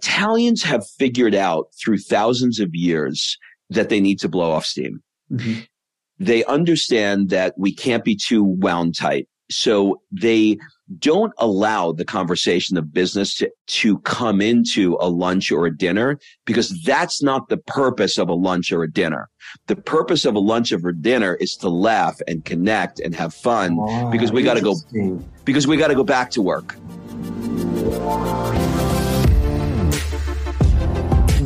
Italians have figured out through thousands of years that they need to blow off steam. Mm-hmm. They understand that we can't be too wound tight. So they don't allow the conversation of business to, to come into a lunch or a dinner because that's not the purpose of a lunch or a dinner. The purpose of a lunch or a dinner is to laugh and connect and have fun oh, because we got to go because we got to go back to work.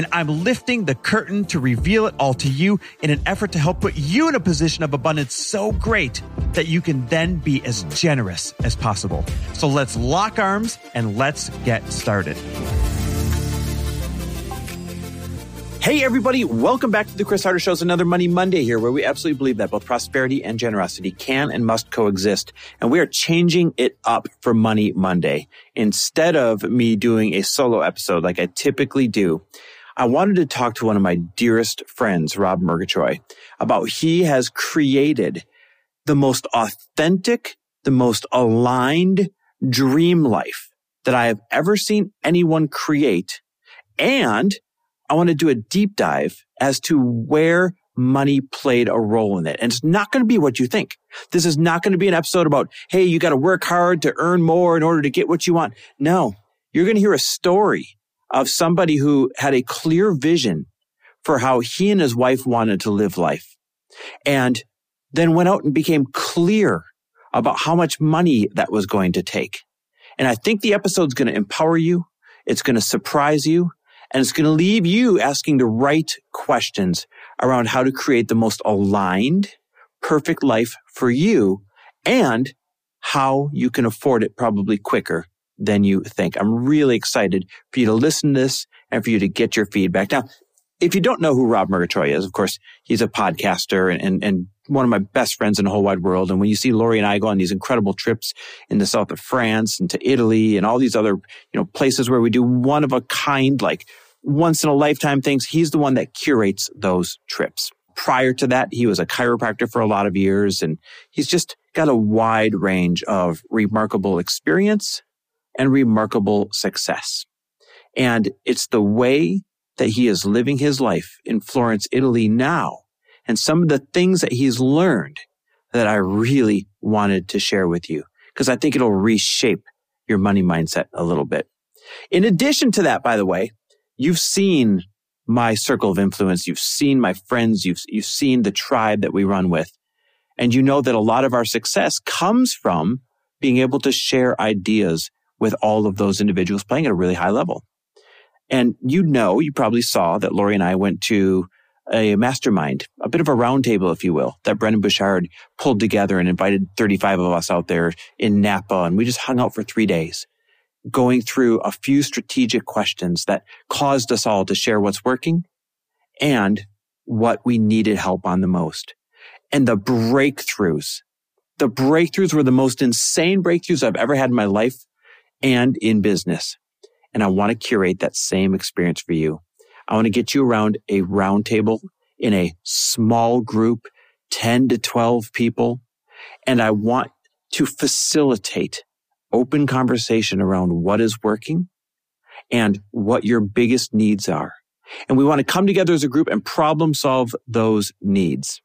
and I'm lifting the curtain to reveal it all to you in an effort to help put you in a position of abundance so great that you can then be as generous as possible. So let's lock arms and let's get started. Hey, everybody, welcome back to the Chris Harder Show's another Money Monday here, where we absolutely believe that both prosperity and generosity can and must coexist. And we are changing it up for Money Monday. Instead of me doing a solo episode like I typically do, I wanted to talk to one of my dearest friends, Rob Murgatroyd, about he has created the most authentic, the most aligned dream life that I have ever seen anyone create. And I want to do a deep dive as to where money played a role in it. And it's not going to be what you think. This is not going to be an episode about, hey, you got to work hard to earn more in order to get what you want. No, you're going to hear a story of somebody who had a clear vision for how he and his wife wanted to live life and then went out and became clear about how much money that was going to take. And I think the episode's going to empower you. It's going to surprise you and it's going to leave you asking the right questions around how to create the most aligned, perfect life for you and how you can afford it probably quicker than you think. I'm really excited for you to listen to this and for you to get your feedback. Now, if you don't know who Rob Murgatroyd is, of course, he's a podcaster and, and, and one of my best friends in the whole wide world. And when you see Lori and I go on these incredible trips in the south of France and to Italy and all these other, you know, places where we do one of a kind, like once in a lifetime things, he's the one that curates those trips. Prior to that, he was a chiropractor for a lot of years and he's just got a wide range of remarkable experience and remarkable success. And it's the way that he is living his life in Florence, Italy now, and some of the things that he's learned that I really wanted to share with you because I think it'll reshape your money mindset a little bit. In addition to that, by the way, you've seen my circle of influence. You've seen my friends. You've, you've seen the tribe that we run with. And you know that a lot of our success comes from being able to share ideas with all of those individuals playing at a really high level. And you know, you probably saw that Lori and I went to a mastermind, a bit of a roundtable, if you will, that Brendon Burchard pulled together and invited 35 of us out there in Napa. And we just hung out for three days going through a few strategic questions that caused us all to share what's working and what we needed help on the most. And the breakthroughs, the breakthroughs were the most insane breakthroughs I've ever had in my life and in business. And I want to curate that same experience for you. I want to get you around a roundtable in a small group, 10 to 12 people. And I want to facilitate open conversation around what is working and what your biggest needs are. And we want to come together as a group and problem solve those needs.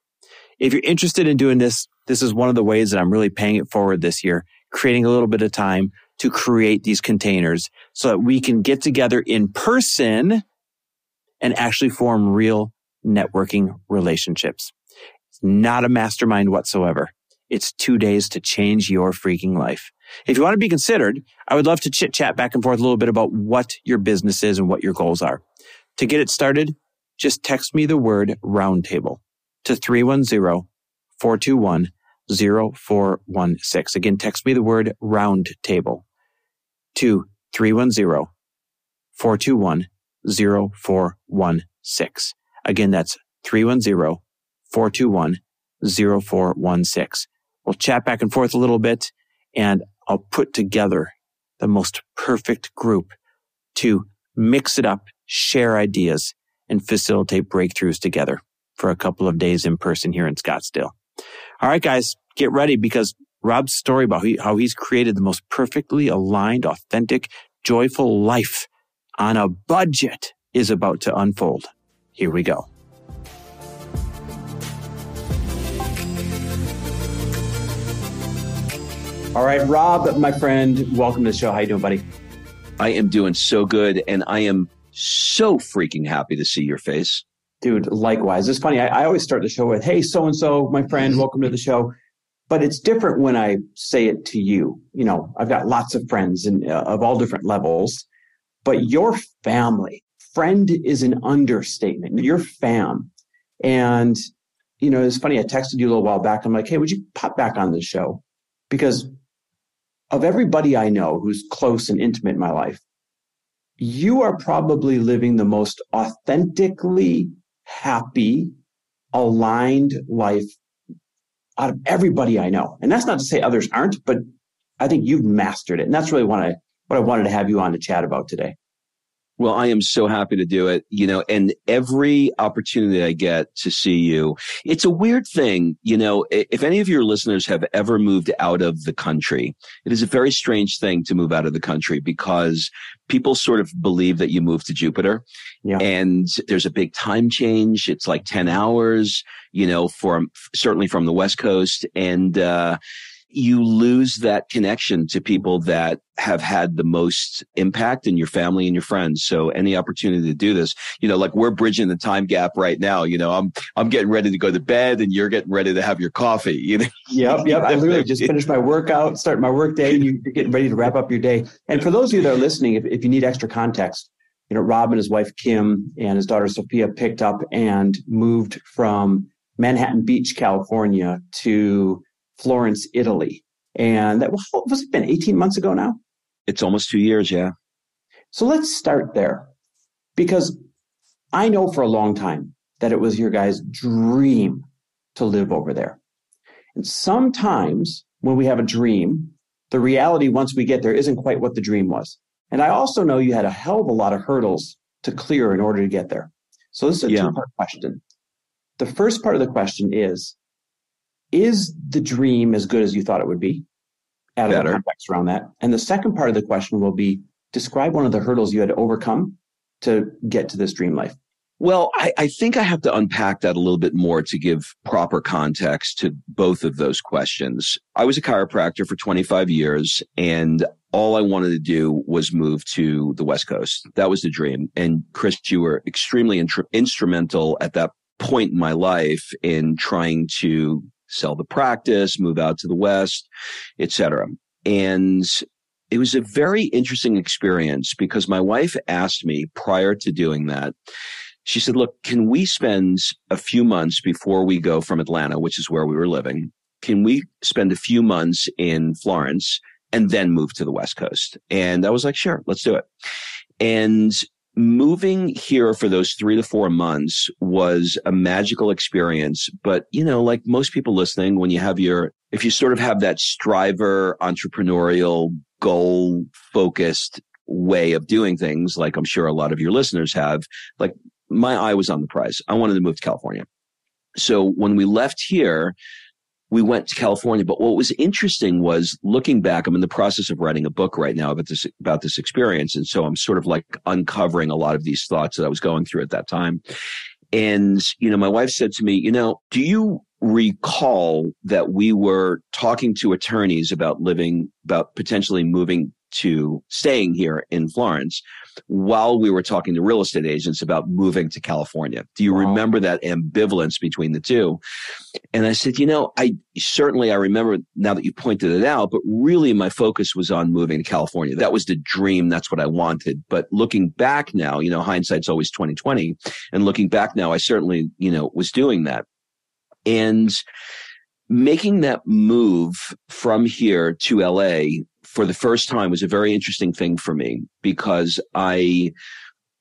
If you're interested in doing this, this is one of the ways that I'm really paying it forward this year, creating a little bit of time to create these containers so that we can get together in person and actually form real networking relationships. It's not a mastermind whatsoever. It's two days to change your freaking life. If you want to be considered, I would love to chit chat back and forth a little bit about what your business is and what your goals are. To get it started, just text me the word roundtable to 310 421 0416. Again, text me the word roundtable to 310 421 0416. Again, that's 310 421 0416. We'll chat back and forth a little bit and I'll put together the most perfect group to mix it up, share ideas and facilitate breakthroughs together for a couple of days in person here in Scottsdale. All right, guys, get ready because Rob's story about how he's created the most perfectly aligned, authentic, joyful life on a budget is about to unfold. Here we go. All right, Rob, my friend, welcome to the show. How you doing, buddy? I am doing so good, and I am so freaking happy to see your face. Dude, likewise. It's funny. I, I always start the show with, hey, so and so, my friend, mm-hmm. welcome to the show. But it's different when I say it to you. You know, I've got lots of friends and uh, of all different levels, but your family, friend is an understatement. Your fam. And, you know, it's funny. I texted you a little while back. I'm like, hey, would you pop back on the show? Because of everybody I know who's close and intimate in my life, you are probably living the most authentically happy, aligned life out of everybody I know. And that's not to say others aren't, but I think you've mastered it. And that's really what I, what I wanted to have you on to chat about today. Well, I am so happy to do it, you know, and every opportunity I get to see you, it's a weird thing, you know, if any of your listeners have ever moved out of the country, it is a very strange thing to move out of the country because people sort of believe that you move to Jupiter yeah. and there's a big time change. It's like 10 hours, you know, from certainly from the West Coast and, uh, you lose that connection to people that have had the most impact in your family and your friends. So any opportunity to do this, you know, like we're bridging the time gap right now. You know, I'm I'm getting ready to go to bed and you're getting ready to have your coffee. You know. Yep, yep. I literally just finished my workout, start my work day, and you're getting ready to wrap up your day. And for those of you that are listening, if, if you need extra context, you know, Rob and his wife Kim and his daughter Sophia picked up and moved from Manhattan Beach, California to Florence, Italy. And that was it been 18 months ago now? It's almost two years, yeah. So let's start there because I know for a long time that it was your guys' dream to live over there. And sometimes when we have a dream, the reality once we get there isn't quite what the dream was. And I also know you had a hell of a lot of hurdles to clear in order to get there. So this is a yeah. two part question. The first part of the question is is the dream as good as you thought it would be? Add a context around that. And the second part of the question will be describe one of the hurdles you had to overcome to get to this dream life. Well, I, I, think I have to unpack that a little bit more to give proper context to both of those questions. I was a chiropractor for 25 years and all I wanted to do was move to the West Coast. That was the dream. And Chris, you were extremely instrumental at that point in my life in trying to sell the practice, move out to the West, etc. And it was a very interesting experience because my wife asked me prior to doing that, she said, look, can we spend a few months before we go from Atlanta, which is where we were living? Can we spend a few months in Florence and then move to the West Coast? And I was like, sure, let's do it. And moving here for those three to four months was a magical experience. But, you know, like most people listening, when you have your, if you sort of have that striver, entrepreneurial, goal focused way of doing things, like I'm sure a lot of your listeners have, like my eye was on the prize. I wanted to move to California. So when we left here, we went to California. But what was interesting was looking back, I'm in the process of writing a book right now about this, about this experience. And so I'm sort of like uncovering a lot of these thoughts that I was going through at that time. And, you know, my wife said to me, you know, do you recall that we were talking to attorneys about living, about potentially moving to staying here in Florence while we were talking to real estate agents about moving to California. Do you wow. remember that ambivalence between the two? And I said, you know, I certainly I remember now that you pointed it out, but really my focus was on moving to California. That was the dream. That's what I wanted. But looking back now, you know, hindsight's always 2020. And looking back now, I certainly, you know, was doing that. And making that move from here to LA for the first time was a very interesting thing for me because I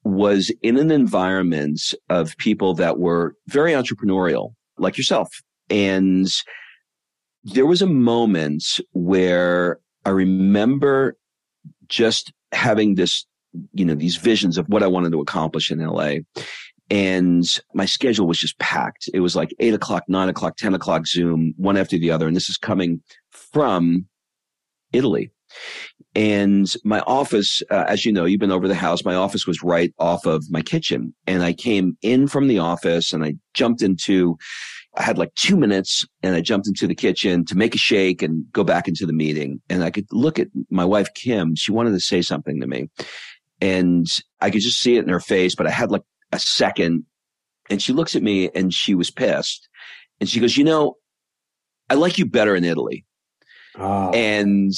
was in an environment of people that were very entrepreneurial, like yourself. And there was a moment where I remember just having this, you know, these visions of what I wanted to accomplish in LA. And my schedule was just packed. It was like eight o'clock, nine o'clock, 10 o'clock Zoom, one after the other. And this is coming from Italy. And my office, uh, as you know, you've been over the house. My office was right off of my kitchen. And I came in from the office and I jumped into, I had like two minutes and I jumped into the kitchen to make a shake and go back into the meeting. And I could look at my wife, Kim. She wanted to say something to me and I could just see it in her face, but I had like a second and she looks at me and she was pissed and she goes, you know, I like you better in Italy. Oh. And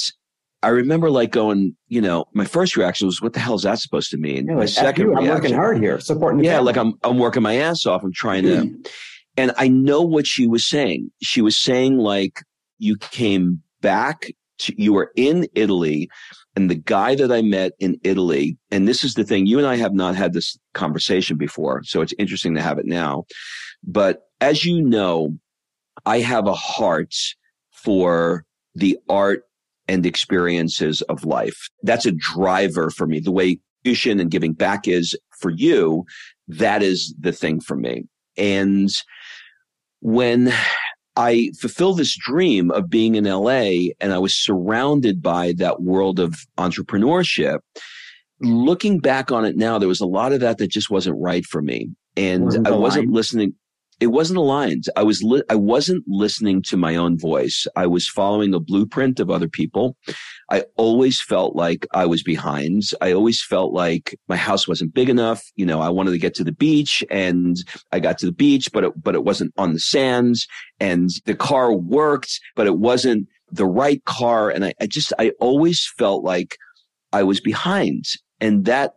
I remember like going, you know, my first reaction was, "What the hell is that supposed to mean?" Yeah, like, my second, you, I'm reaction, working hard here, supporting. yeah, family. like I'm I'm working my ass off. I'm trying to, mm-hmm. and I know what she was saying. She was saying like, you came back, to, you were in Italy, and the guy that I met in Italy, and this is the thing, you and I have not had this conversation before, so it's interesting to have it now. But as you know, I have a heart for the art and experiences of life. That's a driver for me. The way tuition and giving back is for you, that is the thing for me. And when I fulfilled this dream of being in LA and I was surrounded by that world of entrepreneurship, looking back on it now, there was a lot of that that just wasn't right for me. And I wasn't listening it wasn't aligned. I was li- I wasn't listening to my own voice. I was following a blueprint of other people. I always felt like I was behind. I always felt like my house wasn't big enough. You know, I wanted to get to the beach and I got to the beach, but it, but it wasn't on the sands and the car worked, but it wasn't the right car. And I, I just, I always felt like I was behind and that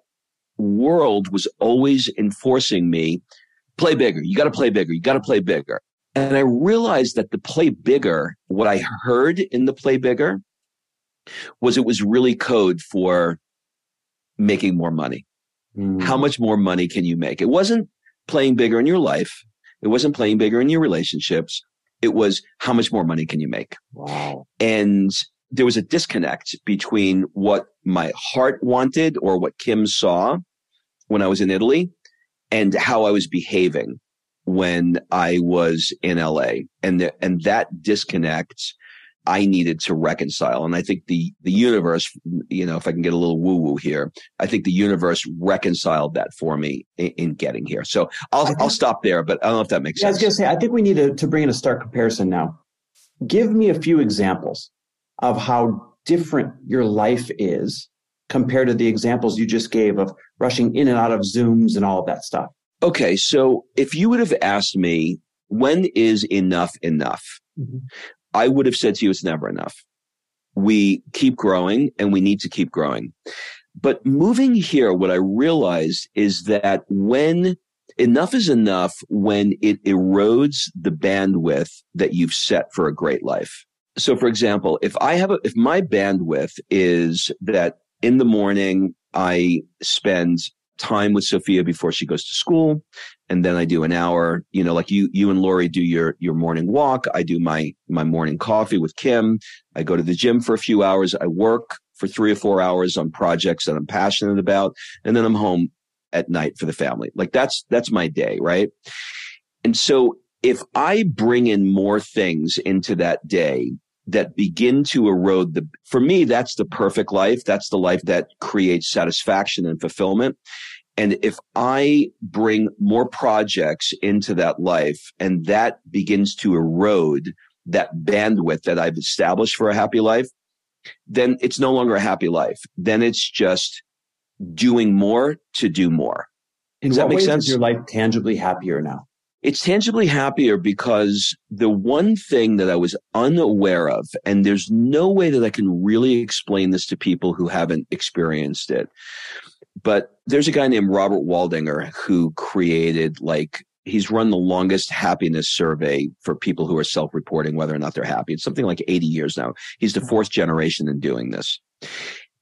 world was always enforcing me play bigger. You got to play bigger. You got to play bigger. And I realized that the play bigger, what I heard in the play bigger was it was really code for making more money. Mm. How much more money can you make? It wasn't playing bigger in your life. It wasn't playing bigger in your relationships. It was how much more money can you make? Wow. And there was a disconnect between what my heart wanted or what Kim saw when I was in Italy and how I was behaving when I was in LA. And the, and that disconnect I needed to reconcile. And I think the, the universe, you know, if I can get a little woo woo here, I think the universe reconciled that for me in, in getting here. So I'll, think, I'll stop there, but I don't know if that makes yeah, sense. I was going to say, I think we need to, to bring in a stark comparison now. Give me a few examples of how different your life is compared to the examples you just gave of rushing in and out of Zooms and all of that stuff? Okay. So if you would have asked me, when is enough enough? Mm-hmm. I would have said to you, it's never enough. We keep growing and we need to keep growing. But moving here, what I realized is that when enough is enough, when it erodes the bandwidth that you've set for a great life. So, for example, if I have a, if my bandwidth is that in the morning, I spend time with Sophia before she goes to school. And then I do an hour, you know, like you, you and Lori do your, your morning walk. I do my, my morning coffee with Kim. I go to the gym for a few hours. I work for three or four hours on projects that I'm passionate about. And then I'm home at night for the family. Like that's, that's my day. Right. And so if I bring in more things into that day that begin to erode the, for me, that's the perfect life. That's the life that creates satisfaction and fulfillment. And if I bring more projects into that life and that begins to erode that bandwidth that I've established for a happy life, then it's no longer a happy life. Then it's just doing more to do more. Does that make sense? Is your life tangibly happier now? It's tangibly happier because the one thing that I was unaware of, and there's no way that I can really explain this to people who haven't experienced it. But there's a guy named Robert Waldinger who created like he's run the longest happiness survey for people who are self-reporting whether or not they're happy. It's something like 80 years now. He's the mm-hmm. fourth generation in doing this.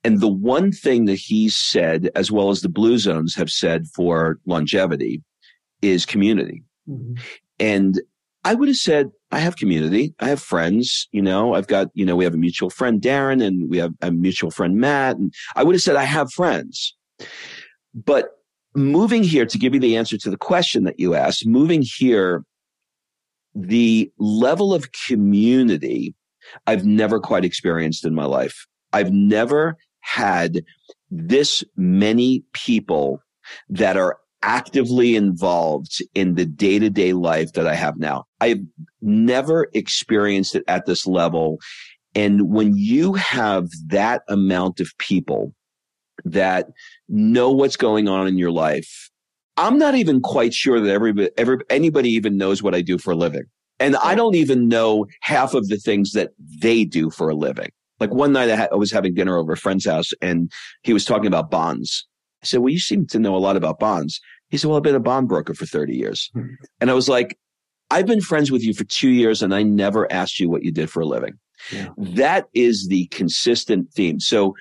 And the one thing that he's said, as well as the blue zones have said for longevity, is community. Mm-hmm. And I would have said, I have community. I have friends. You know, I've got, you know, we have a mutual friend, Darren, and we have a mutual friend, Matt. And I would have said, I have friends. But moving here to give you the answer to the question that you asked, moving here, the level of community I've never quite experienced in my life. I've never had this many people that are actively involved in the day to day life that I have now. I've never experienced it at this level. And when you have that amount of people that know what's going on in your life, I'm not even quite sure that everybody, every, anybody even knows what I do for a living. And I don't even know half of the things that they do for a living. Like one night I, ha- I was having dinner over a friend's house and he was talking about bonds. I said, well, you seem to know a lot about bonds. He said, well, I've been a bond broker for 30 years. Hmm. And I was like, I've been friends with you for two years and I never asked you what you did for a living. Yeah. That is the consistent theme. So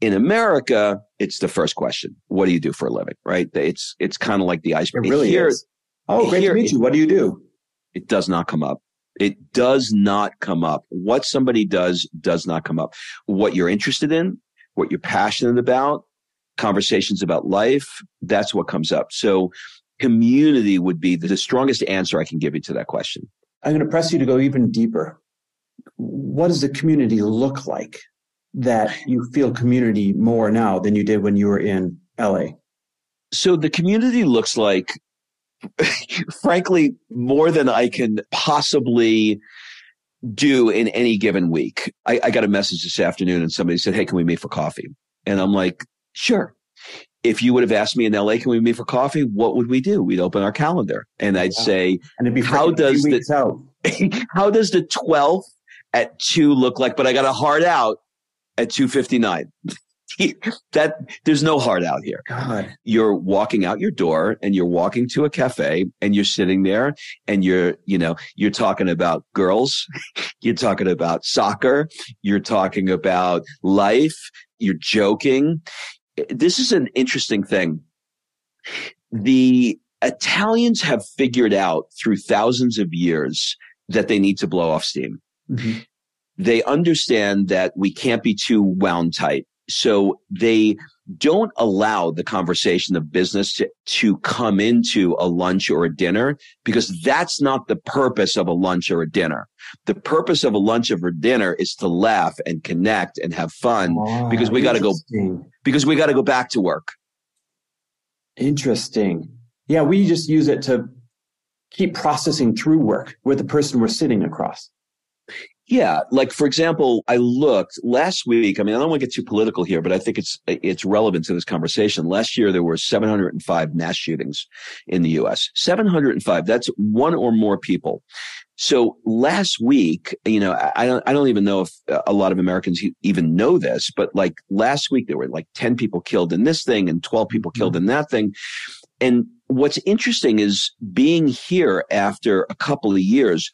in America, it's the first question. What do you do for a living? Right? It's, it's kind of like the iceberg. It really here, is. Oh, great here, to meet you. What do you do? It does not come up. It does not come up. What somebody does does not come up. What you're interested in, what you're passionate about, conversations about life, that's what comes up. So community would be the strongest answer I can give you to that question. I'm going to press you to go even deeper. What does the community look like that you feel community more now than you did when you were in LA? So the community looks like, frankly, more than I can possibly do in any given week. I, I got a message this afternoon and somebody said, Hey, can we meet for coffee? And I'm like, Sure. If you would have asked me in LA, can we meet for coffee? What would we do? We'd open our calendar and I'd yeah. say, and how does the, how does the 12th at two look like? But I got a hard out at 259. that there's no heart out here. God. You're walking out your door and you're walking to a cafe and you're sitting there and you're, you know, you're talking about girls. you're talking about soccer. You're talking about life. You're joking this is an interesting thing. The Italians have figured out through thousands of years that they need to blow off steam. Mm-hmm. They understand that we can't be too wound tight. So they don't allow the conversation of business to, to come into a lunch or a dinner because that's not the purpose of a lunch or a dinner. The purpose of a lunch or a dinner is to laugh and connect and have fun because we got to go because we got to go back to work. Interesting. Yeah, we just use it to keep processing through work with the person we're sitting across. Yeah, like for example, I looked last week. I mean, I don't want to get too political here, but I think it's it's relevant to this conversation. Last year there were 705 mass shootings in the U.S. 705. That's one or more people. So last week, you know, I don't I don't even know if a lot of Americans even know this, but like last week there were like 10 people killed in this thing and 12 people killed mm-hmm. in that thing. And what's interesting is being here after a couple of years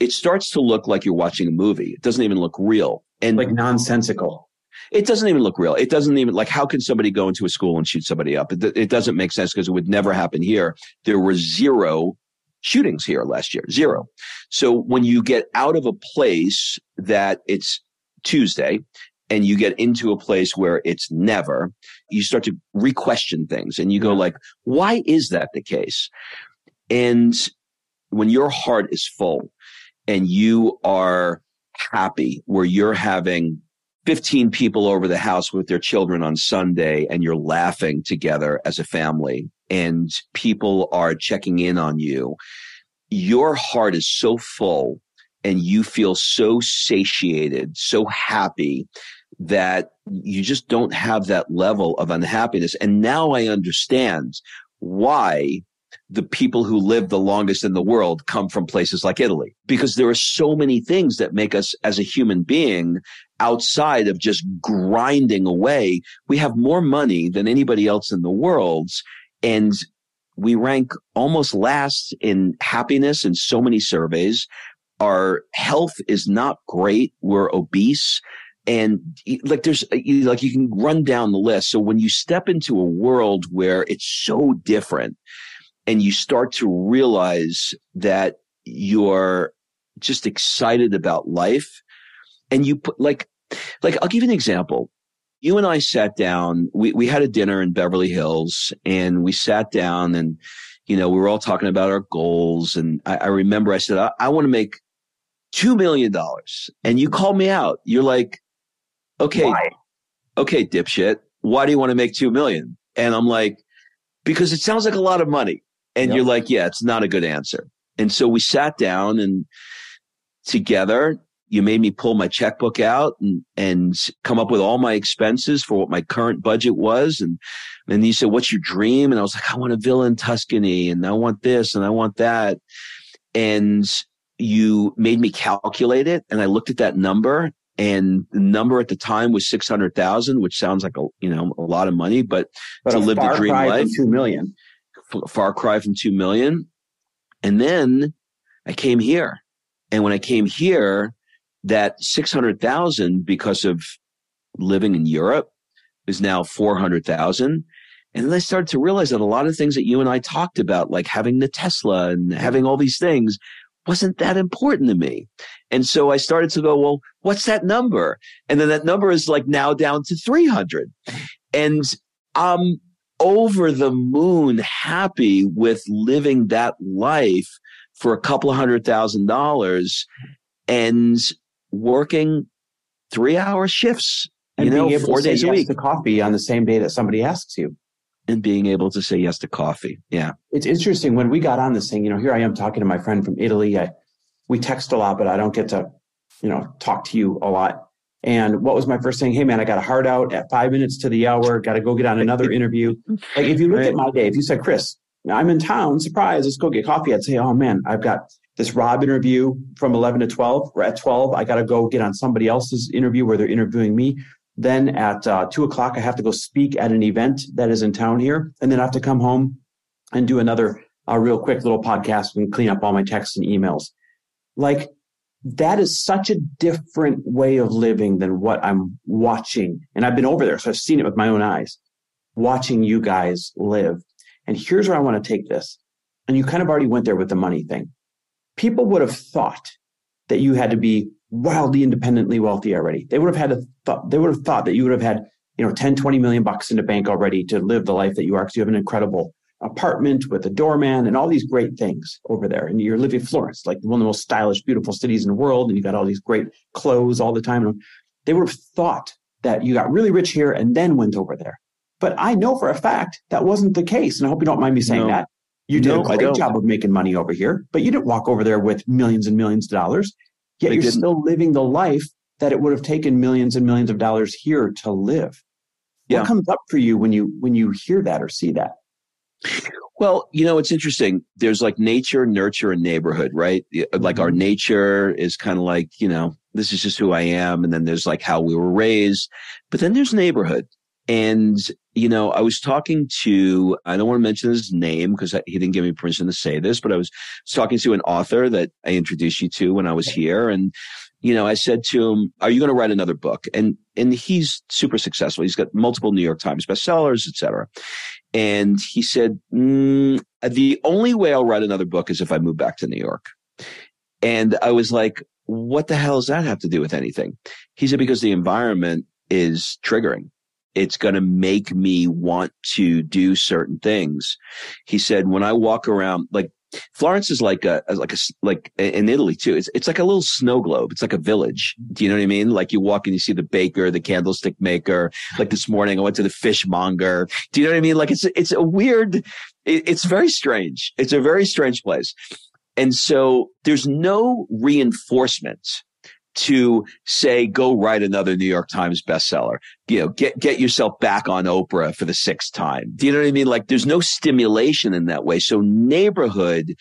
it starts to look like you're watching a movie. It doesn't even look real. And like nonsensical. It doesn't even look real. It doesn't even like how can somebody go into a school and shoot somebody up? It, it doesn't make sense because it would never happen here. There were zero shootings here last year, zero. So when you get out of a place that it's Tuesday and you get into a place where it's never, you start to re-question things and you go like, why is that the case? And when your heart is full and you are happy where you're having 15 people over the house with their children on Sunday and you're laughing together as a family and people are checking in on you, your heart is so full and you feel so satiated, so happy that you just don't have that level of unhappiness. And now I understand why the people who live the longest in the world come from places like Italy because there are so many things that make us as a human being outside of just grinding away. We have more money than anybody else in the world. And we rank almost last in happiness in so many surveys. Our health is not great. We're obese. And like there's like you can run down the list. So when you step into a world where it's so different and you start to realize that you're just excited about life and you put like like I'll give you an example. You and I sat down, we, we had a dinner in Beverly Hills and we sat down and, you know, we were all talking about our goals. And I, I remember I said, I, I want to make $2 million. And you called me out. You're like, okay, Why? okay, dipshit. Why do you want to make 2 million? And I'm like, because it sounds like a lot of money. And Yep. you're like, yeah, it's not a good answer. And so we sat down and together you made me pull my checkbook out and, and come up with all my expenses for what my current budget was. And then you said, what's your dream? And I was like, I want a villa in Tuscany and I want this and I want that. And you made me calculate it. And I looked at that number and the number at the time was 600,000, which sounds like a, you know, a lot of money, but But to live the dream life. two million. Far cry from 2 million. And then I came here. And when I came here, that 600,000 because of living in Europe is now 400,000. And then I started to realize that a lot of things that you and I talked about, like having the Tesla and having all these things, wasn't that important to me. And so I started to go, well, what's that number? And then that number is like now down to 300. And I'm over the moon happy with living that life for a couple of hundred thousand dollars and working three hour shifts, And you know, being able four to say days a yes week to coffee on the same day that somebody asks you. and being able to say yes to coffee. Yeah. It's interesting when we got on this thing, you know, here I am talking to my friend from Italy. I, we text a lot, but I don't get to, you know, talk to you a lot. And what was my first thing? Hey man, I got a heart out at five minutes to the hour. Got to go get on another interview. Like if you look Right. at my day, if you said, Chris, I'm in town, surprise, let's go get coffee. I'd say, oh man, I've got this Rob interview from 11 to 12. Or at 12, I got to go get on somebody else's interview where they're interviewing me. Then at uh, two o'clock, I have to go speak at an event that is in town here. And then I have to come home and do another uh, real quick little podcast and clean up all my texts and emails. Like that is such a different way of living than what I'm watching. And I've been over there, so I've seen it with my own eyes, watching you guys live. And here's where I want to take this. And you kind of already went there with the money thing. People would have thought that you had to be wildly independently wealthy already. They would have had a thought, they would have thought that you would have had, you know, 10, 20 million bucks in the bank already to live the life that you are because you have an incredible apartment with a doorman and all these great things over there. And you're living in Florence, like one of the most stylish, beautiful cities in the world. And you got all these great clothes all the time. And they would have thought that you got really rich here and then went over there. But I know for a fact that wasn't the case. And I hope you don't mind me saying No. that. You did No, a great job of making money over here, but you didn't walk over there with millions and millions of dollars. Yet I you're didn't. still living the life that it would have taken millions and millions of dollars here to live. Yeah. What comes up for you when you when you hear that or see that? Well, you know, it's interesting. There's like nature, nurture, and neighborhood, right? Yeah, uh, Like our mm-hmm. nature is kind of like, you know, this is just who I am. And then there's like how we were raised. But then there's neighborhood. And, you know, I was talking to, I don't want to mention his name because he didn't give me permission to say this, but I was talking to an author that I introduced you to when I was here. And, you know, I said to him, are you going to write another book? And, and he's super successful. He's got multiple New York Times bestsellers, et cetera. And he said, mm, the only way I'll write another book is if I move back to New York. And I was like, what the hell does that have to do with anything? He said, because the environment is triggering. It's going to make me want to do certain things. He said, when I walk around, like Florence is like a, like a, like in Italy too. It's, it's like a little snow globe. It's like a village. Do you know what I mean? Like you walk and you see the baker, the candlestick maker. Like this morning, I went to the fishmonger. Do you know what I mean? Like it's, it's a weird, it, it's very strange. It's a very strange place. And so there's no reinforcement to say, go write another New York Times bestseller. You know, get, get yourself back on Oprah for the sixth time. Do you know what I mean? Like there's no stimulation in that way. So neighborhood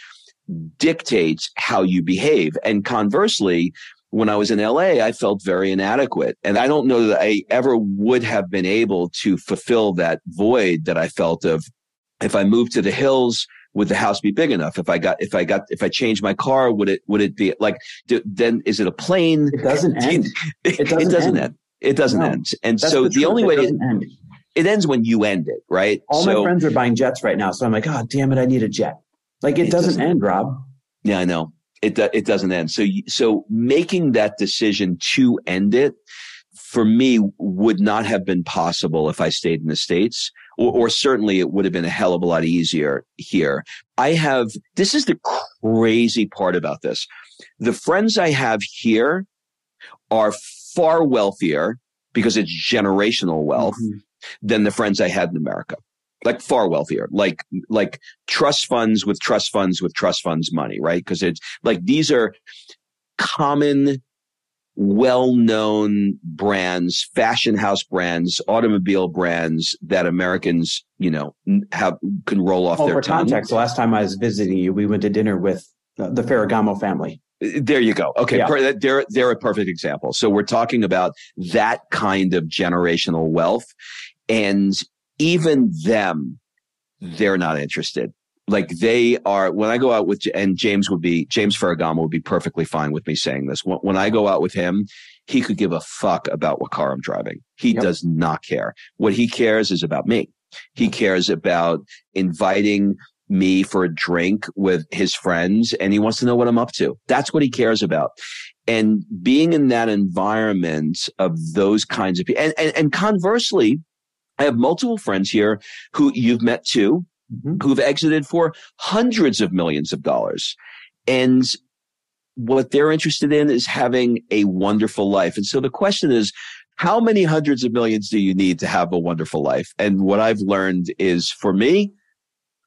dictates how you behave. And conversely, when I was in LA, I felt very inadequate. And I don't know that I ever would have been able to fulfill that void that I felt of if I moved to the hills, would the house be big enough? If I got, if I got, if I changed my car, would it, would it be like, do, then is it a plane? It doesn't end. It doesn't, it doesn't end. end. It doesn't no. end. And so the, the only way it, end. it ends when you end it, right? All so, my friends are buying jets right now. So I'm like, oh, damn it. I need a jet. Like it, it doesn't, doesn't end, Rob. Yeah, I know. It, it doesn't end. So, so making that decision to end it for me would not have been possible if I stayed in the States or, or certainly it would have been a hell of a lot easier here. I have, this is the crazy part about this. The friends I have here are far wealthier because it's generational wealth mm-hmm. than the friends I had in America. Like far wealthier, like, like trust funds with trust funds with trust funds money, right? Because it's like these are common well-known brands, fashion house brands, automobile brands that Americans, you know, have can roll off well, their for tongue. context, the last time I was visiting you, we went to dinner with uh, the Ferragamo family. Uh, there you go. Okay, yeah. Uh, they're they're a perfect example. So we're talking about that kind of generational wealth, and even them, they're not interested like they are when I go out with and James would be James Ferragamo would be perfectly fine with me saying this. When, I go out with him, he could give a fuck about what car I'm driving. He yep. does not care. What he cares is about me. He cares about inviting me for a drink with his friends and he wants to know what I'm up to. That's what he cares about. And being in that environment of those kinds of people and, and, and conversely, I have multiple friends here who you've met too mm-hmm. who've exited for hundreds of millions of dollars. And what they're interested in is having a wonderful life. And so the question is, how many hundreds of millions do you need to have a wonderful life? And what I've learned is for me,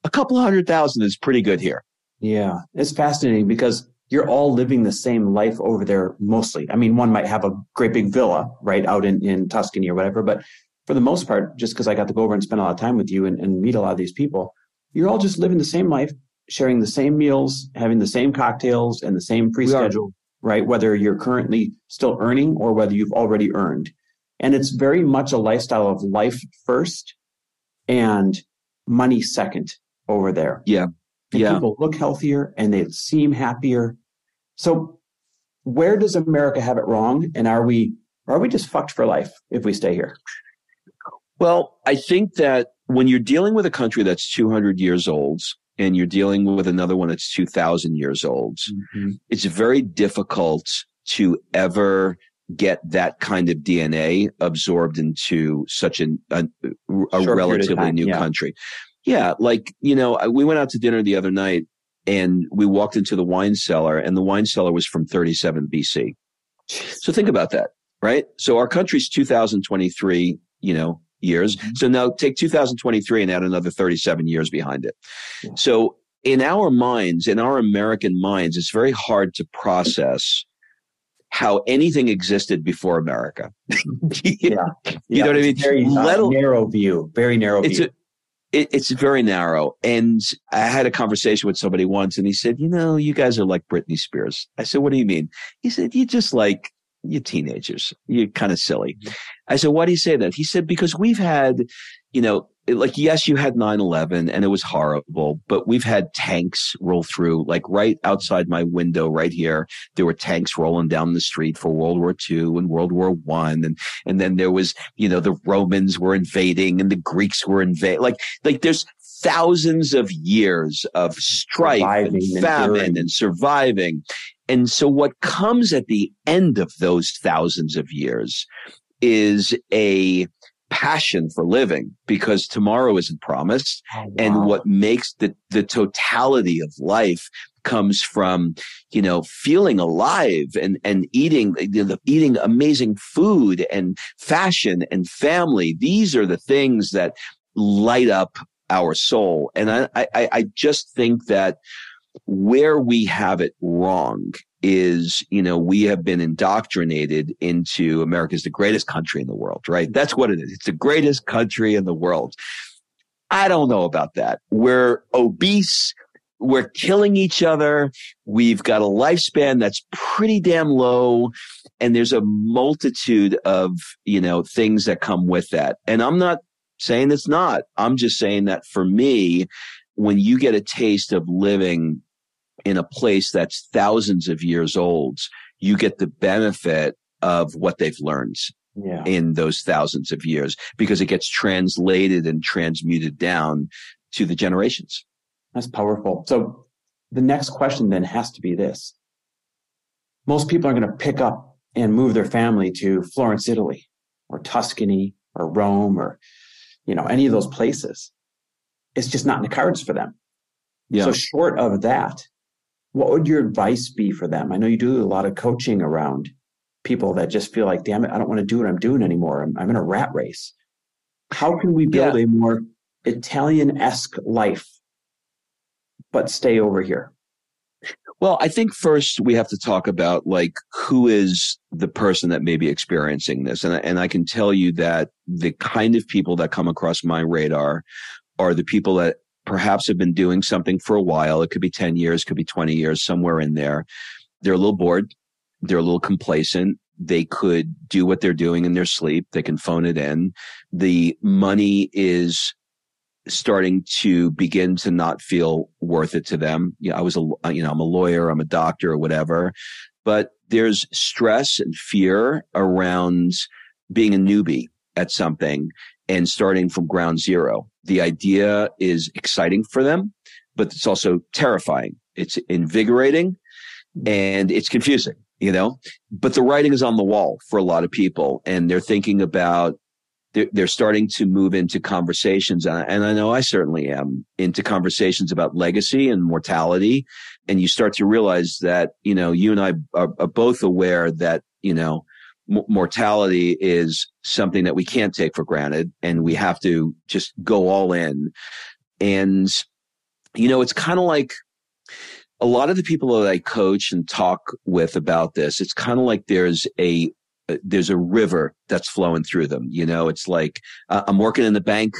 a couple hundred thousand is pretty good here. Yeah. It's fascinating because you're all living the same life over there mostly. I mean, one might have a great big villa, right, out in, in Tuscany or whatever, but for the most part, just because I got to go over and spend a lot of time with you and, and meet a lot of these people, you're all just living the same life, sharing the same meals, having the same cocktails and the same pre schedule, right? Whether you're currently still earning or whether you've already earned. And it's very much a lifestyle of life first and money second over there. Yeah. And yeah. people look healthier and they seem happier. So where does America have it wrong? And are we are we just fucked for life if we stay here? Well, I think that when you're dealing with a country that's 200 years old and you're dealing with another one that's 2000 years old, mm-hmm. it's very difficult to ever get that kind of DNA absorbed into such an, a, a relatively new yeah. country. Yeah. Like, you know, we went out to dinner the other night and we walked into the wine cellar and the wine cellar was from 37 BC. So think about that, right? So our country's 2023, you know, years. Mm-hmm. So now take 2023 and add another 37 years behind it. Yeah. So in our minds, in our American minds, it's very hard to process how anything existed before America. yeah. You yeah. know what I mean? Very uh, narrow view, very narrow it's view. A, it, it's very narrow. And I had a conversation with somebody once and he said, you know, you guys are like Britney Spears. I said, what do you mean? He said, you just like you teenagers. You're kind of silly. Mm-hmm. I said, why do you say that? He said, because we've had, you know, like, yes, you had 9 11 and it was horrible, but we've had tanks roll through, like right outside my window right here. There were tanks rolling down the street for World War II and World War One. And, and then there was, you know, the Romans were invading and the Greeks were invading. Like, like there's thousands of years of strife surviving and famine and, and surviving. And so what comes at the end of those thousands of years is a passion for living because tomorrow isn't promised. Oh, wow. And what makes the, the totality of life comes from, you know, feeling alive and, and eating, you know, eating amazing food and fashion and family. These are the things that light up our soul. And I, I, I just think that where we have it wrong is, you know, we have been indoctrinated into America's the greatest country in the world, right? That's what it is. It's the greatest country in the world. I don't know about that. We're obese. We're killing each other. We've got a lifespan that's pretty damn low. And there's a multitude of, you know, things that come with that. And I'm not saying it's not. I'm just saying that for me, when you get a taste of living in a place that's thousands of years old, you get the benefit of what they've learned yeah. in those thousands of years because it gets translated and transmuted down to the generations. That's powerful. So the next question then has to be this. Most people are going to pick up and move their family to Florence, Italy or Tuscany or Rome or, you know, any of those places. It's just not in the cards for them. Yeah. So short of that, what would your advice be for them? I know you do a lot of coaching around people that just feel like, damn it, I don't want to do what I'm doing anymore. I'm, I'm in a rat race. How can we build yeah. a more Italian esque life, but stay over here? Well, I think first we have to talk about like who is the person that may be experiencing this. And, and I can tell you that the kind of people that come across my radar are the people that perhaps have been doing something for a while. It could be 10 years, could be 20 years, somewhere in there. They're a little bored. They're a little complacent. They could do what they're doing in their sleep. They can phone it in. The money is starting to begin to not feel worth it to them. You know, I was a, uh, you know, I'm a lawyer, I'm a doctor or whatever, but there's stress and fear around being a newbie at something and starting from ground zero. The idea is exciting for them, but it's also terrifying. It's invigorating and it's confusing, you know, but the writing is on the wall for a lot of people and they're thinking about they're, they're starting to move into conversations. And I know I certainly am into conversations about legacy and mortality. And you start to realize that, you know, you and I are, are both aware that, you know, mortality is something that we can't take for granted and we have to just go all in. And, you know, it's kind of like, a lot of the people that I coach and talk with about this, it's kind of like there's a uh, there's a river that's flowing through them. You know, it's like uh, I'm working in the bank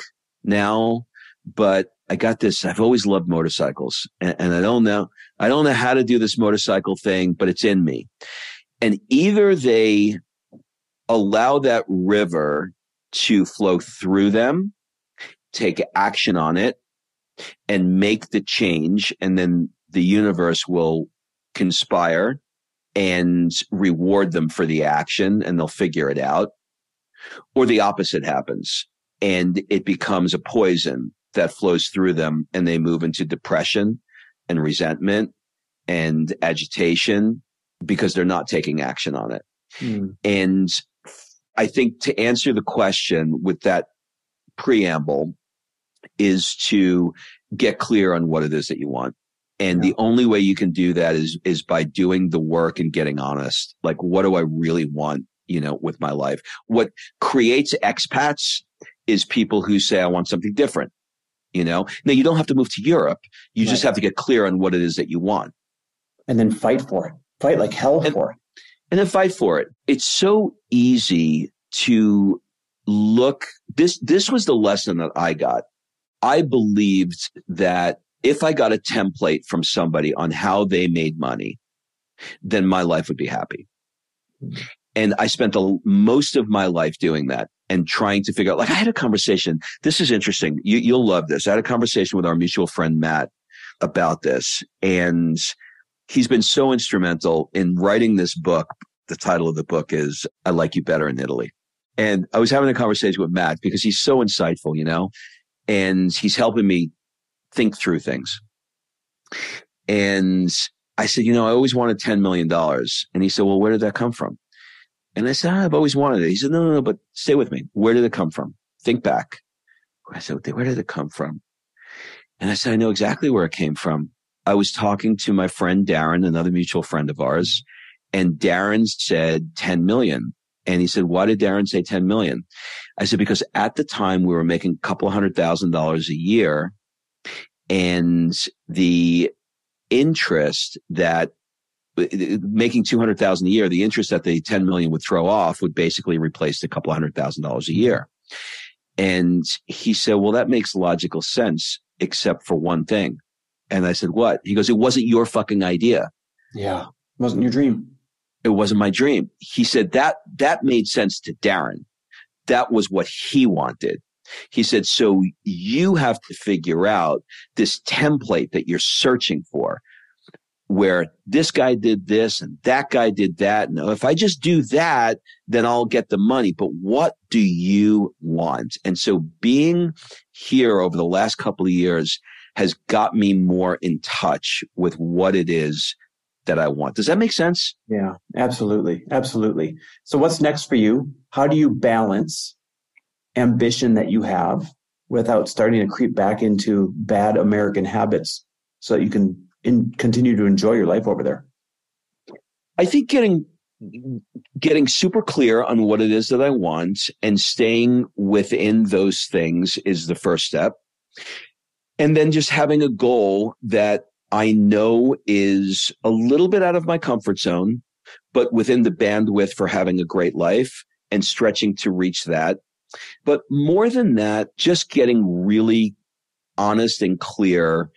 now, but I got this. I've always loved motorcycles, and, and I don't know. I don't know how to do this motorcycle thing, but it's in me. And either they allow that river to flow through them, take action on it, and make the change, and then the universe will conspire and reward them for the action and they'll figure it out. Or the opposite happens and it becomes a poison that flows through them and they move into depression and resentment and agitation because they're not taking action on it. Mm. And I think to answer the question with that preamble is to get clear on what it is that you want. And yeah. the only way you can do that is, is by doing the work and getting honest. Like, what do I really want, you know, with my life? What creates expats is people who say, I want something different. You know, now you don't have to move to Europe. You right. just have to get clear on what it is that you want. And then fight for it. Fight like hell and, for it. And then fight for it. It's so easy to look. This, this was the lesson that I got. I believed that if I got a template from somebody on how they made money, then my life would be happy. And I spent the most of my life doing that and trying to figure out, like, I had a conversation. This is interesting. You, you'll love this. I had a conversation with our mutual friend, Matt, about this. And he's been so instrumental in writing this book. The title of the book is I Like You Better in Italy. And I was having a conversation with Matt because he's so insightful, you know, and he's helping me think through things. And I said, you know, I always wanted $10 million. And he said, well, where did that come from? And I said, ah, I've always wanted it. He said, no, no, no, but stay with me. Where did it come from? Think back. I said, where did it come from? And I said, I know exactly where it came from. I was talking to my friend Darren, another mutual friend of ours, and Darren said 10 million. And he said, why did Darren say 10 million? I said, because at the time we were making a couple hundred thousand dollars a year and the interest that making 200,000 a year, the interest that the 10 million would throw off would basically replace a couple hundred thousand dollars a year. And he said, well, that makes logical sense, except for one thing. And I said, what? He goes, it wasn't your fucking idea. Yeah. It wasn't your dream. It wasn't my dream. He said that, that made sense to Darren. That was what he wanted. He said, so you have to figure out this template that you're searching for where this guy did this and that guy did that. And if I just do that, then I'll get the money. But what do you want? And so being here over the last couple of years has got me more in touch with what it is that I want. Does that make sense? Yeah, absolutely. Absolutely. So what's next for you? How do you balance ambition that you have without starting to creep back into bad American habits so that you can in, continue to enjoy your life over there? I think getting getting super clear on what it is that I want and staying within those things is the first step. And then just having a goal that I know is a little bit out of my comfort zone, but within the bandwidth for having a great life and stretching to reach that. But more than that, just getting really honest and clear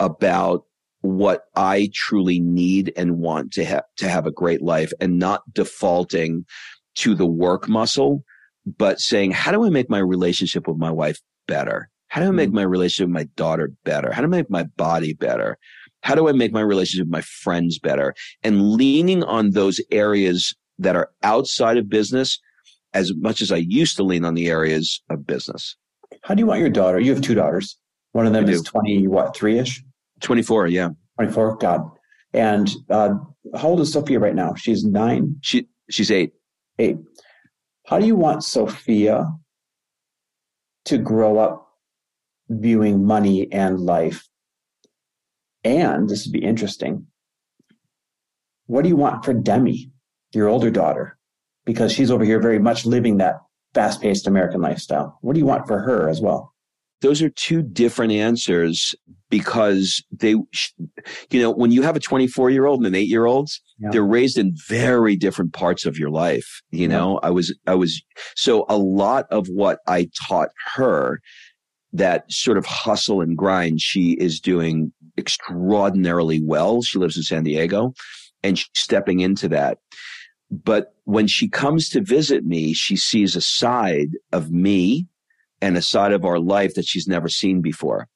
about what I truly need and want to have to have a great life and not defaulting to the work muscle, but saying, how do I make my relationship with my wife better? How do I make mm-hmm. my relationship with my daughter better? How do I make my body better? How do I make my relationship with my friends better? And leaning on those areas that are outside of business as much as I used to lean on the areas of business. How do you want your daughter? You have two daughters. One of them is 20, what, three ish? 24, yeah. 24, God. And uh, how old is Sophia right now? She's nine? She She's eight. Eight. How do you want Sophia to grow up viewing money and life? And this would be interesting. What do you want for Demi, your older daughter? Because she's over here very much living that fast paced American lifestyle. What do you want for her as well? those are two different answers because they, you know, when you have a 24 year old and an eight year old, yeah. they're raised in very different parts of your life. You yeah. know, I was, I was, so a lot of what I taught her that sort of hustle and grind, she is doing extraordinarily well. She lives in San Diego and she's stepping into that. But when she comes to visit me, she sees a side of me and a side of our life that she's never seen before.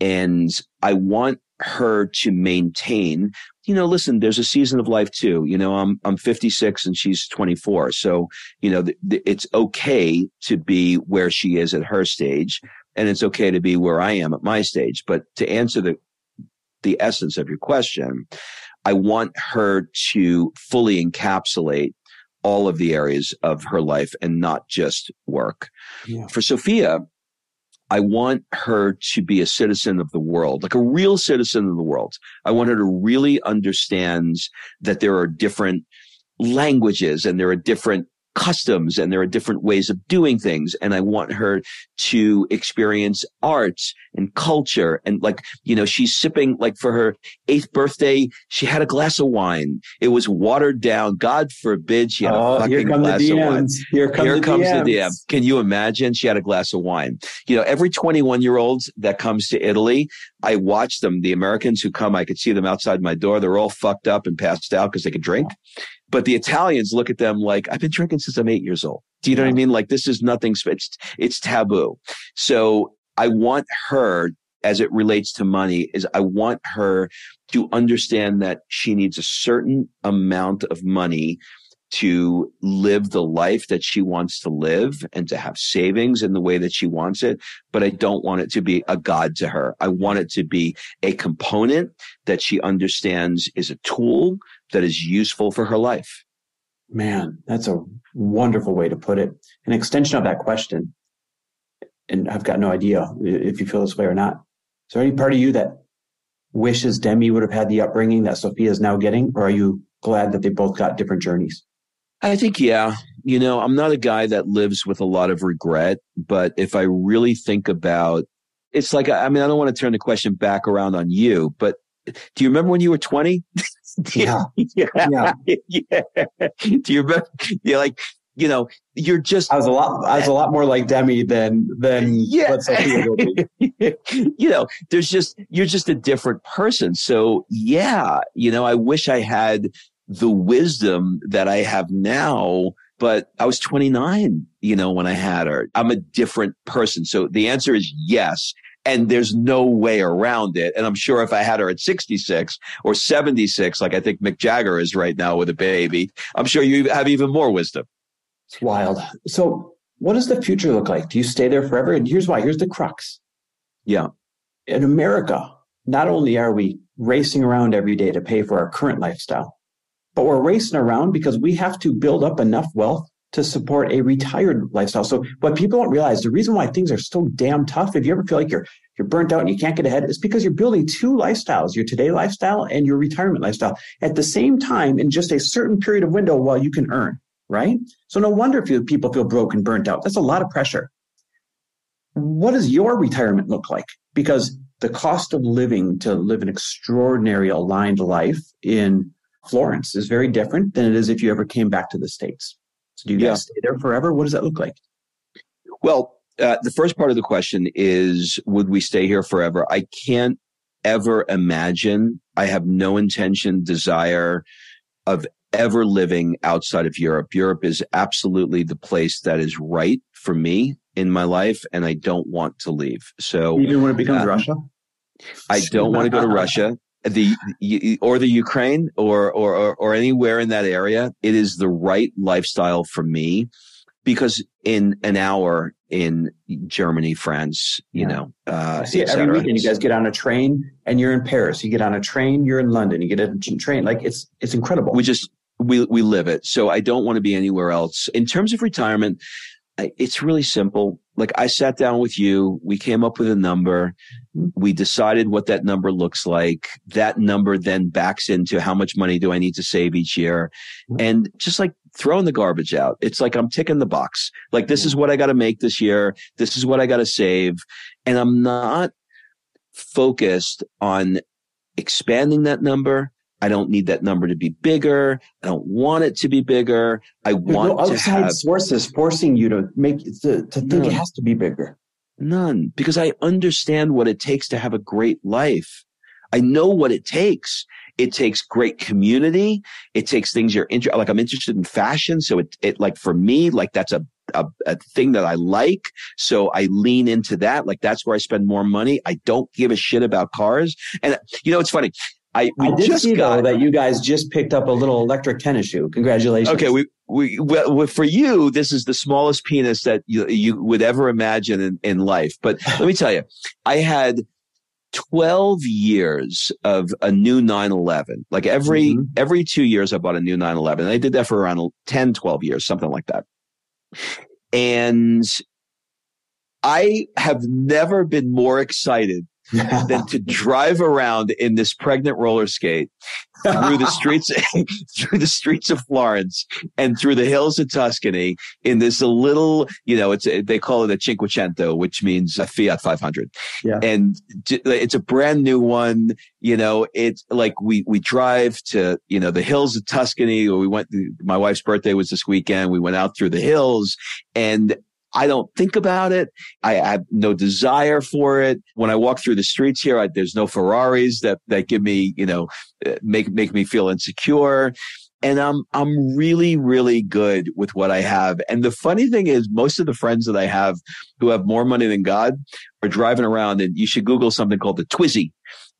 And I want her to maintain, you know, listen, there's a season of life too. You know, I'm, I'm 56 and she's 24. So, you know, th- th- it's okay to be where she is at her stage and it's okay to be where I am at my stage. But to answer the, the essence of your question, I want her to fully encapsulate all of the areas of her life and not just work. Yeah. For Sophia, I want her to be a citizen of the world, like a real citizen of the world. I want her to really understand that there are different languages and there are different customs and there are different ways of doing things. And I want her to experience arts and culture. And like, you know, she's sipping like for her eighth birthday, she had a glass of wine. It was watered down. God forbid she had oh, a fucking glass of wine. Here, come here the comes DMs. the DM. Can you imagine? She had a glass of wine. You know, every 21 year old that comes to Italy, I watch them. The Americans who come, I could see them outside my door. They're all fucked up and passed out because they could drink. But the Italians look at them like, I've been drinking since I'm eight years old. Do you know yeah. what I mean? Like this is nothing, it's, it's taboo. So I want her as it relates to money is I want her to understand that she needs a certain amount of money to live the life that she wants to live and to have savings in the way that she wants it. But I don't want it to be a God to her. I want it to be a component that she understands is a tool that is useful for her life. Man, that's a wonderful way to put it. An extension of that question. And I've got no idea if you feel this way or not. Is there any part of you that wishes Demi would have had the upbringing that Sophia is now getting? Or are you glad that they both got different journeys? I think, yeah. You know, I'm not a guy that lives with a lot of regret, but if I really think about it's like, I mean, I don't want to turn the question back around on you, but do you remember when you were 20? yeah. yeah. yeah. yeah. Do you remember? You're like, you know, you're just. I was a lot. I was a lot more like Demi than than yeah. you know, there's just you're just a different person. So yeah, you know, I wish I had the wisdom that I have now but I was 29, you know, when I had her. I'm a different person. So the answer is yes. And there's no way around it. And I'm sure if I had her at 66 or 76, like I think Mick Jagger is right now with a baby, I'm sure you have even more wisdom. It's wild. So what does the future look like? Do you stay there forever? And here's why. Here's the crux. Yeah. In America, not only are we racing around every day to pay for our current lifestyle, but we're racing around because we have to build up enough wealth to support a retired lifestyle. So what people don't realize, the reason why things are so damn tough, if you ever feel like you're you're burnt out and you can't get ahead, is because you're building two lifestyles, your today lifestyle and your retirement lifestyle at the same time in just a certain period of window while you can earn, right? So no wonder if people feel broke and burnt out. That's a lot of pressure. What does your retirement look like? Because the cost of living to live an extraordinary aligned life in Florence is very different than it is if you ever came back to the States. So do you yeah. guys stay there forever? What does that look like? Well, uh, the first part of the question is would we stay here forever? I can't ever imagine. I have no intention, desire of ever living outside of Europe. Europe is absolutely the place that is right for me in my life, and I don't want to leave. So even when it becomes uh, Russia, I don't want to go to Russia the or the Ukraine or, or or anywhere in that area, it is the right lifestyle for me because in an hour in Germany, France, you yeah. know, uh, see every weekend. You guys get on a train and you're in Paris. You get on a train, you're in London. You get a train, like it's it's incredible. We just we we live it. So I don't want to be anywhere else. In terms of retirement, it's really simple. Like I sat down with you, we came up with a number, we decided what that number looks like. That number then backs into how much money do I need to save each year? Mm-hmm. And just like throwing the garbage out, it's like I'm ticking the box. Like this is mm-hmm. what I got to make this year. This is what I got to save. And I'm not focused on expanding that number. I don't need that number to be bigger. I don't want it to be bigger. I There's want no to outside have sources forcing you to make to, to think it has to be bigger. None, because I understand what it takes to have a great life. I know what it takes. It takes great community. It takes things you're interested. Like I'm interested in fashion, so it it like for me, like that's a, a a thing that I like. So I lean into that. Like that's where I spend more money. I don't give a shit about cars. And you know, it's funny. I, I did see got, though that you guys just picked up a little electric tennis shoe. Congratulations. Okay, we we well, for you this is the smallest penis that you you would ever imagine in, in life. But let me tell you, I had 12 years of a new 911. Like every mm-hmm. every 2 years I bought a new 911. And I did that for around 10 12 years, something like that. And I have never been more excited than to drive around in this pregnant roller skate through the streets through the streets of Florence and through the hills of Tuscany in this little, you know, it's they call it a Cinquecento, which means a Fiat 500. Yeah. And it's a brand new one. You know, it's like we we drive to you know the hills of Tuscany. Or we went. My wife's birthday was this weekend. We went out through the hills, and I don't think about it. I have no desire for it. When I walk through the streets here, I, there's no Ferraris that, that give me, you know, uh, make, make me feel insecure. And I'm, I'm really, really good with what I have. And the funny thing is most of the friends that I have who have more money than God are driving around and you should Google something called the Twizy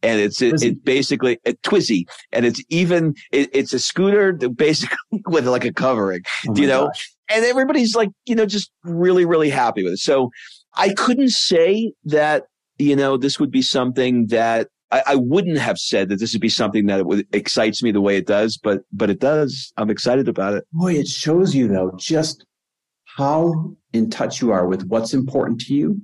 and it's it, it, basically a Twizy, and it's even it, it's a scooter basically with like a covering, oh you know, gosh and everybody's like, you know, just really, really happy with it. So I couldn't say that, you know, this would be something that I, I wouldn't have said that this would be something that would, excites me the way it does, but, but it does. I'm excited about it. Boy, it shows you though, just how in touch you are with what's important to you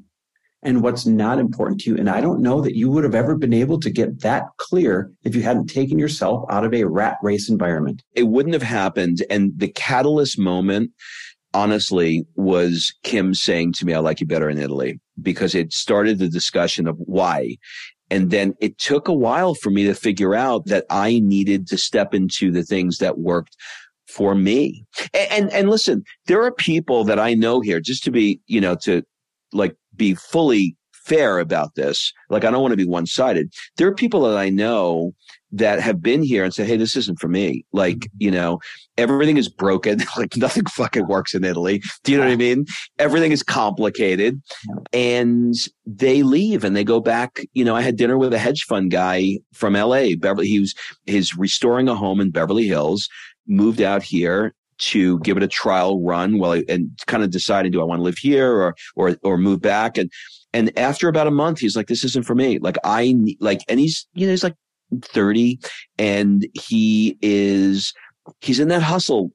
and what's not important to you. And I don't know that you would have ever been able to get that clear if you hadn't taken yourself out of a rat race environment. It wouldn't have happened. And the catalyst moment, honestly, was Kim saying to me, I like you better in Italy because it started the discussion of why. And then it took a while for me to figure out that I needed to step into the things that worked for me. And, and, and listen, there are people that I know here just to be, you know, to like be fully fair about this. Like, I don't want to be one sided. There are people that I know that have been here and say, Hey, this isn't for me. Like, mm-hmm. you know, everything is broken. like nothing fucking works in Italy. Do you know what I mean? Everything is complicated and they leave and they go back. You know, I had dinner with a hedge fund guy from LA, Beverly. He was, he's restoring a home in Beverly Hills, moved out here to give it a trial run while I, and kind of deciding, do I want to live here or, or, or move back? And, and after about a month, he's like, this isn't for me. Like I like, and he's, you know, he's like 30 and he is he's in that hustle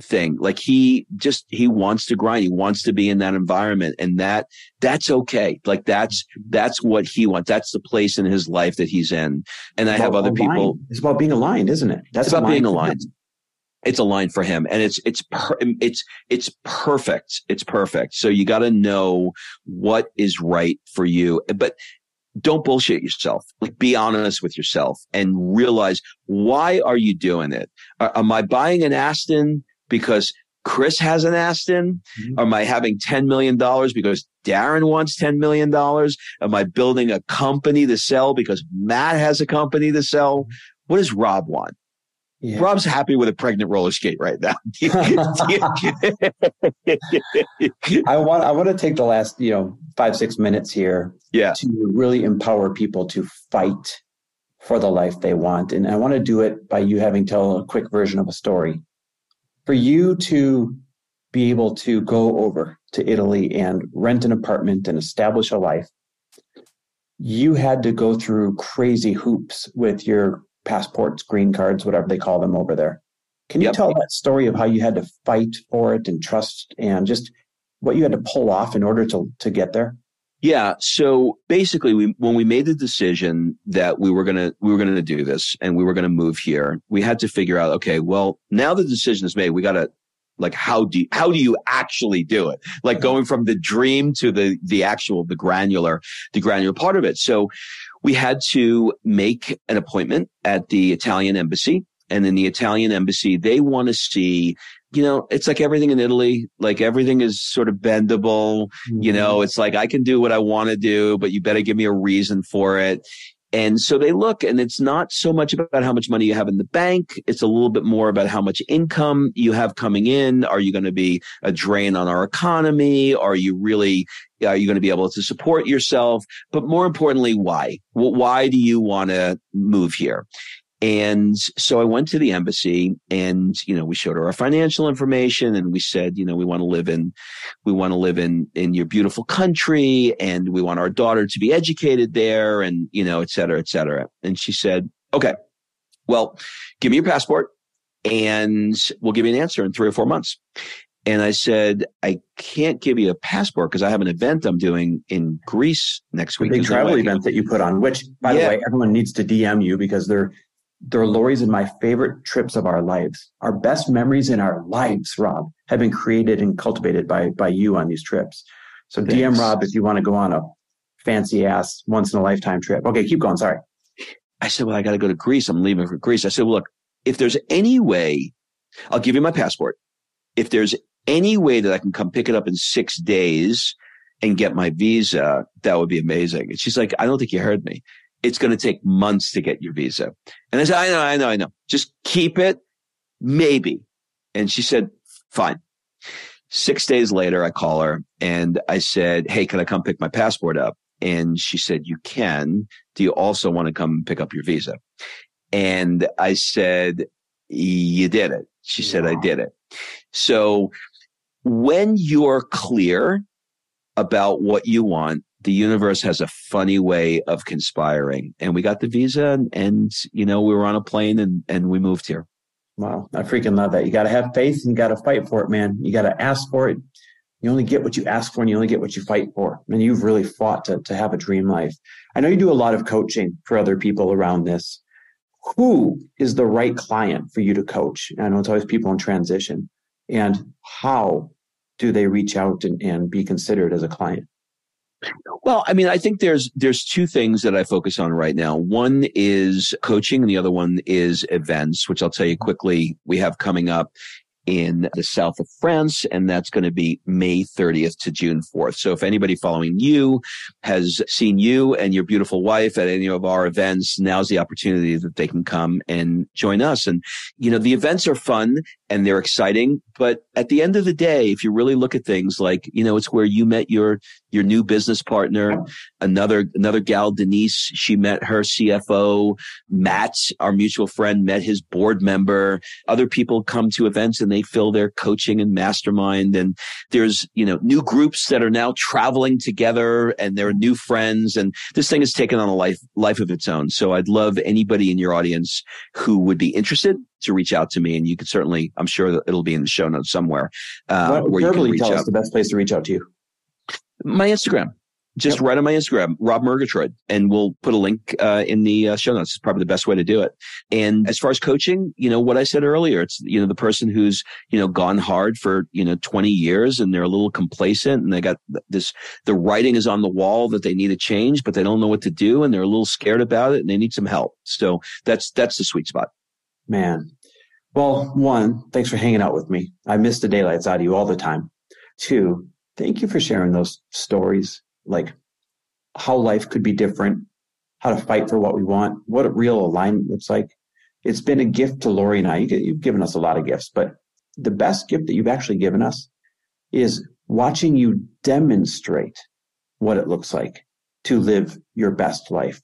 thing. Like he just he wants to grind. He wants to be in that environment and that that's okay. Like that's that's what he wants. That's the place in his life that he's in. And i have other aligned. people it's about being aligned isn't it? That's about being aligned it's a line for him and it's it's per, it's it's perfect it's perfect so you got to know what is right for you but don't bullshit yourself. Like be honest with yourself and realize why are you doing it? Are, am I buying an Aston because Chris has an Aston? Mm-hmm. Am I having $10 million because Darren wants $10 million? Am I building a company to sell because Matt has a company to sell? What does Rob want? Yeah. Rob's happy with a pregnant roller skate right now. I want I want to take the last, you know, 5 6 minutes here yeah. to really empower people to fight for the life they want and I want to do it by you having tell a quick version of a story. For you to be able to go over to Italy and rent an apartment and establish a life, you had to go through crazy hoops with your passports, green cards, whatever they call them over there. Can you yep. tell that story of how you had to fight for it and trust and just what you had to pull off in order to, to get there? Yeah. So basically, we, when we made the decision that we were gonna we were gonna do this and we were gonna move here, we had to figure out. Okay, well, now the decision is made. We got to like how do you, how do you actually do it? Like going from the dream to the the actual the granular the granular part of it. So we had to make an appointment at the Italian embassy. And in the Italian embassy, they want to see, you know, it's like everything in Italy, like everything is sort of bendable. Mm-hmm. You know, it's like I can do what I want to do, but you better give me a reason for it. And so they look and it's not so much about how much money you have in the bank. It's a little bit more about how much income you have coming in. Are you going to be a drain on our economy? Are you really, Uh, are you going to be able to support yourself? But more importantly, why? why do you want to move here? And so I went to the embassy and, you know, we showed her our financial information and we said, you know, we want to live in, we want to live in, in your beautiful country and we want our daughter to be educated there and, you know, et cetera, et cetera. And she said, okay, well, give me your passport and we'll give you an answer in three or four months. And I said, I can't give you a passport because I have an event I'm doing in Greece next week. A big travel event that you put on, which by yeah. the way, everyone needs to DM you because they're they're Lori's and my favorite trips of our lives. Our best memories in our lives, Rob, have been created and cultivated by by you on these trips. So Thanks. DM Rob if you want to go on a fancy ass once in a lifetime trip. Okay, keep going. Sorry. I said, well, I got to go to Greece. I'm leaving for Greece. I said, well, look, if there's any way, I'll give you my passport. If there's any way that I can come pick it up in six days and get my visa, that would be amazing. And she's like, I don't think you heard me it's going to take months to get your visa. And I said, I know, I know, I know. Just keep it. Maybe. And she said, fine. Six days later, I call her and I said, Hey, can I come pick my passport up? And she said, you can. Do you also want to come pick up your visa? And I said, you did it. She said, I did it. So when you're clear about what you want, the universe has a funny way of conspiring. And we got the visa and, and, you know, we were on a plane and, and we moved here. Wow. I freaking love that. You got to have faith and you got to fight for it, man. You got to ask for it. You only get what you ask for and you only get what you fight for. And you've really fought to, to have a dream life. I know you do a lot of coaching for other people around this. Who is the right client for you to coach? I know it's always people in transition. And how do they reach out and, and be considered as a client? Well, I mean, I think there's there's two things that I focus on right now. One is coaching, and the other one is events, which I'll tell you quickly we have coming up in the south of France, and that's going to be May 30th to June 4th. So if anybody following you has seen you and your beautiful wife at any of our events, now's the opportunity that they can come and join us. And, you know, the events are fun and they're exciting, but at the end of the day, if you really look at things like, you know, it's where you met your, your new business partner, another, another gal, Denise, she met her CFO, Matt, our mutual friend, met his board member. Other people come to events and they fill their coaching and mastermind. And there's, you know, new groups that are now traveling together and there are new friends. And this thing has taken on a life, life of its own. So I'd love anybody in your audience who would be interested to reach out to me. And you could certainly, I'm sure that it'll be in the show notes somewhere. Uh, where you can reach tell out. us the best place to reach out to you. My Instagram just yep. right on my Instagram, Rob Murgatroyd, and we'll put a link uh, in the uh, show notes. It's probably the best way to do it. And as far as coaching, you know what I said earlier, it's you know the person who's you know gone hard for you know 20 years and they're a little complacent and they got this the writing is on the wall that they need to change, but they don't know what to do and they're a little scared about it and they need some help. So that's that's the sweet spot. Man, well, one, thanks for hanging out with me. I miss the daylights out of you all the time. Two, thank you for sharing those stories like how life could be different, how to fight for what we want, what a real alignment looks like. It's been a gift to Lori and I. You've given us a lot of gifts, but the best gift that you've actually given us is watching you demonstrate what it looks like to live your best life.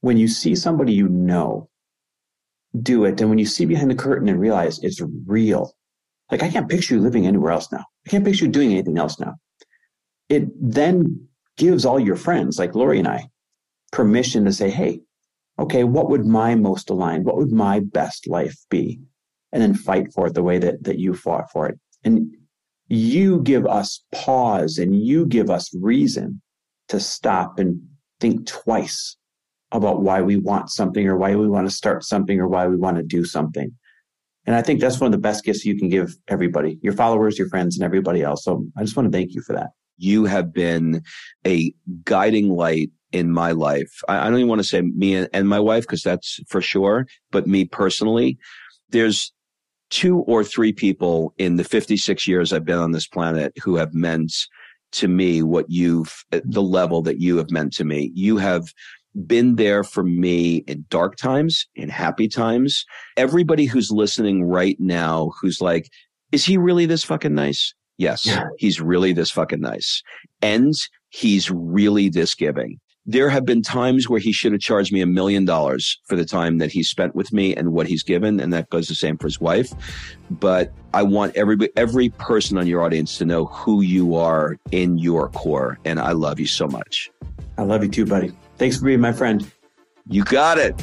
When you see somebody you know do it, and when you see behind the curtain and realize it's real, like I can't picture you living anywhere else now. I can't picture you doing anything else now. It then gives all your friends like Lori and I permission to say, Hey, okay, what would my most aligned? What would my best life be? And then fight for it the way that, that you fought for it. And you give us pause and you give us reason to stop and think twice about why we want something or why we want to start something or why we want to do something. And I think that's one of the best gifts you can give everybody, your followers, your friends, and everybody else. So I just want to thank you for that you have been a guiding light in my life. I, don't even want to say me and, and my wife because that's for sure, but me personally, there's two or three people in the 56 years I've been on this planet who have meant to me what you've, the level that you have meant to me. You have been there for me in dark times, in happy times. Everybody who's listening right now, who's like, is he really this fucking nice? Yes, yeah. he's really this fucking nice. And he's really this giving. There have been times where he should have charged me a million dollars for the time that he spent with me and what he's given. And that goes the same for his wife. But I want every, every person on your audience to know who you are in your core. And I love you so much. I love you too, buddy. Thanks for being my friend. You got it.